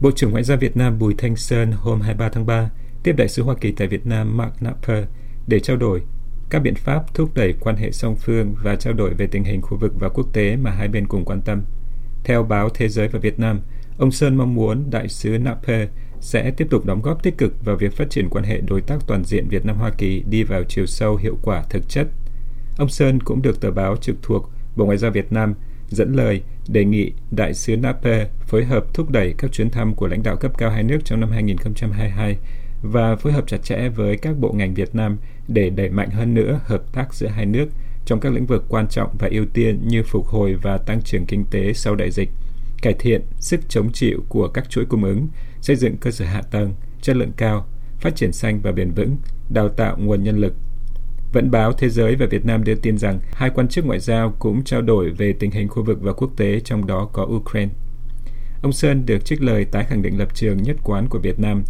Bộ trưởng Ngoại giao Việt Nam Bùi Thanh Sơn hôm 23 tháng 3 tiếp đại sứ Hoa Kỳ tại Việt Nam Mark Knapper để trao đổi các biện pháp thúc đẩy quan hệ song phương và trao đổi về tình hình khu vực và quốc tế mà hai bên cùng quan tâm. Theo báo Thế giới và Việt Nam, ông Sơn mong muốn đại sứ Napper sẽ tiếp tục đóng góp tích cực vào việc phát triển quan hệ đối tác toàn diện Việt Nam-Hoa Kỳ đi vào chiều sâu hiệu quả thực chất. Ông Sơn cũng được tờ báo trực thuộc Bộ Ngoại giao Việt Nam dẫn lời đề nghị đại sứ Nape phối hợp thúc đẩy các chuyến thăm của lãnh đạo cấp cao hai nước trong năm 2022 và phối hợp chặt chẽ với các bộ ngành Việt Nam để đẩy mạnh hơn nữa hợp tác giữa hai nước trong các lĩnh vực quan trọng và ưu tiên như phục hồi và tăng trưởng kinh tế sau đại dịch, cải thiện sức chống chịu của các chuỗi cung ứng, xây dựng cơ sở hạ tầng, chất lượng cao, phát triển xanh và bền vững, đào tạo nguồn nhân lực. Vẫn báo Thế giới và Việt Nam đưa tin rằng hai quan chức ngoại giao cũng trao đổi về tình hình khu vực và quốc tế, trong đó có Ukraine. Ông Sơn được trích lời tái khẳng định lập trường nhất quán của Việt Nam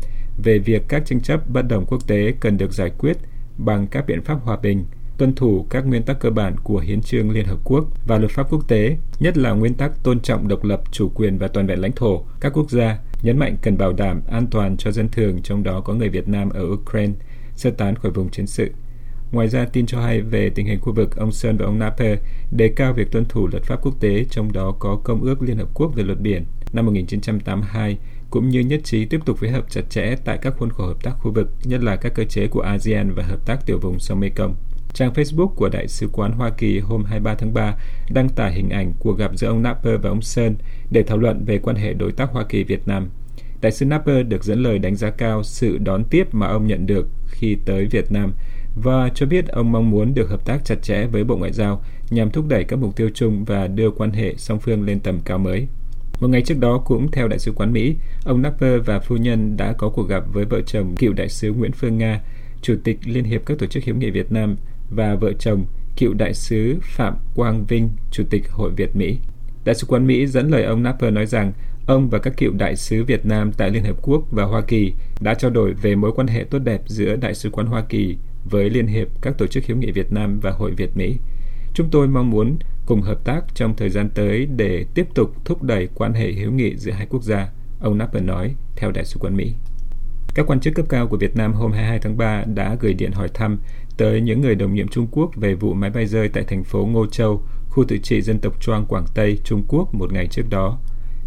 về việc các tranh chấp bất đồng quốc tế cần được giải quyết bằng các biện pháp hòa bình, tuân thủ các nguyên tắc cơ bản của Hiến trương Liên Hợp Quốc và luật pháp quốc tế, nhất là nguyên tắc tôn trọng độc lập, chủ quyền và toàn vẹn lãnh thổ các quốc gia, nhấn mạnh cần bảo đảm an toàn cho dân thường, trong đó có người Việt Nam ở Ukraine, sơ tán khỏi vùng chiến sự. Ngoài ra, tin cho hay về tình hình khu vực, ông Sơn và ông Naper đề cao việc tuân thủ luật pháp quốc tế, trong đó có Công ước Liên Hợp Quốc về luật biển năm 1982 cũng như nhất trí tiếp tục phối hợp chặt chẽ tại các khuôn khổ hợp tác khu vực, nhất là các cơ chế của ASEAN và hợp tác tiểu vùng sông Mekong. Trang Facebook của Đại sứ quán Hoa Kỳ hôm 23 tháng 3 đăng tải hình ảnh cuộc gặp giữa ông Napper và ông Sơn để thảo luận về quan hệ đối tác Hoa Kỳ-Việt Nam. Đại sứ Napper được dẫn lời đánh giá cao sự đón tiếp mà ông nhận được khi tới Việt Nam và cho biết ông mong muốn được hợp tác chặt chẽ với Bộ Ngoại giao nhằm thúc đẩy các mục tiêu chung và đưa quan hệ song phương lên tầm cao mới. Một ngày trước đó cũng theo Đại sứ quán Mỹ, ông Napper và phu nhân đã có cuộc gặp với vợ chồng cựu đại sứ Nguyễn Phương Nga, Chủ tịch Liên hiệp các tổ chức hiếu nghị Việt Nam và vợ chồng cựu đại sứ Phạm Quang Vinh, Chủ tịch Hội Việt Mỹ. Đại sứ quán Mỹ dẫn lời ông Napper nói rằng ông và các cựu đại sứ Việt Nam tại Liên Hợp Quốc và Hoa Kỳ đã trao đổi về mối quan hệ tốt đẹp giữa Đại sứ quán Hoa Kỳ với Liên hiệp các tổ chức hữu nghị Việt Nam và Hội Việt Mỹ. Chúng tôi mong muốn cùng hợp tác trong thời gian tới để tiếp tục thúc đẩy quan hệ hữu nghị giữa hai quốc gia, ông Napper nói, theo Đại sứ quán Mỹ. Các quan chức cấp cao của Việt Nam hôm 22 tháng 3 đã gửi điện hỏi thăm tới những người đồng nhiệm Trung Quốc về vụ máy bay rơi tại thành phố Ngô Châu, khu tự trị dân tộc Choang Quảng Tây, Trung Quốc một ngày trước đó.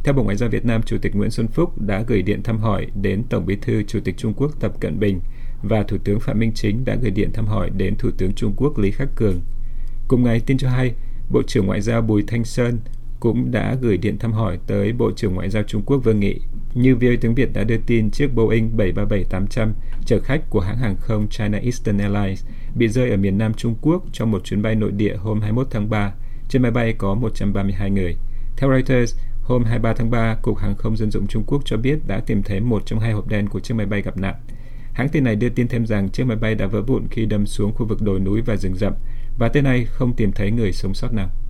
Theo Bộ Ngoại giao Việt Nam, Chủ tịch Nguyễn Xuân Phúc đã gửi điện thăm hỏi đến Tổng bí thư Chủ tịch Trung Quốc Tập Cận Bình và Thủ tướng Phạm Minh Chính đã gửi điện thăm hỏi đến Thủ tướng Trung Quốc Lý Khắc Cường. Cùng ngày, tin cho hay, Bộ trưởng Ngoại giao Bùi Thanh Sơn cũng đã gửi điện thăm hỏi tới Bộ trưởng Ngoại giao Trung Quốc Vương Nghị. Như VOA tiếng Việt đã đưa tin, chiếc Boeing 737-800 chở khách của hãng hàng không China Eastern Airlines bị rơi ở miền Nam Trung Quốc trong một chuyến bay nội địa hôm 21 tháng 3. Trên máy bay có 132 người. Theo Reuters, hôm 23 tháng 3, Cục Hàng không Dân dụng Trung Quốc cho biết đã tìm thấy một trong hai hộp đen của chiếc máy bay gặp nạn. Hãng tin này đưa tin thêm rằng chiếc máy bay đã vỡ vụn khi đâm xuống khu vực đồi núi và rừng rậm, và tới nay không tìm thấy người sống sót nào.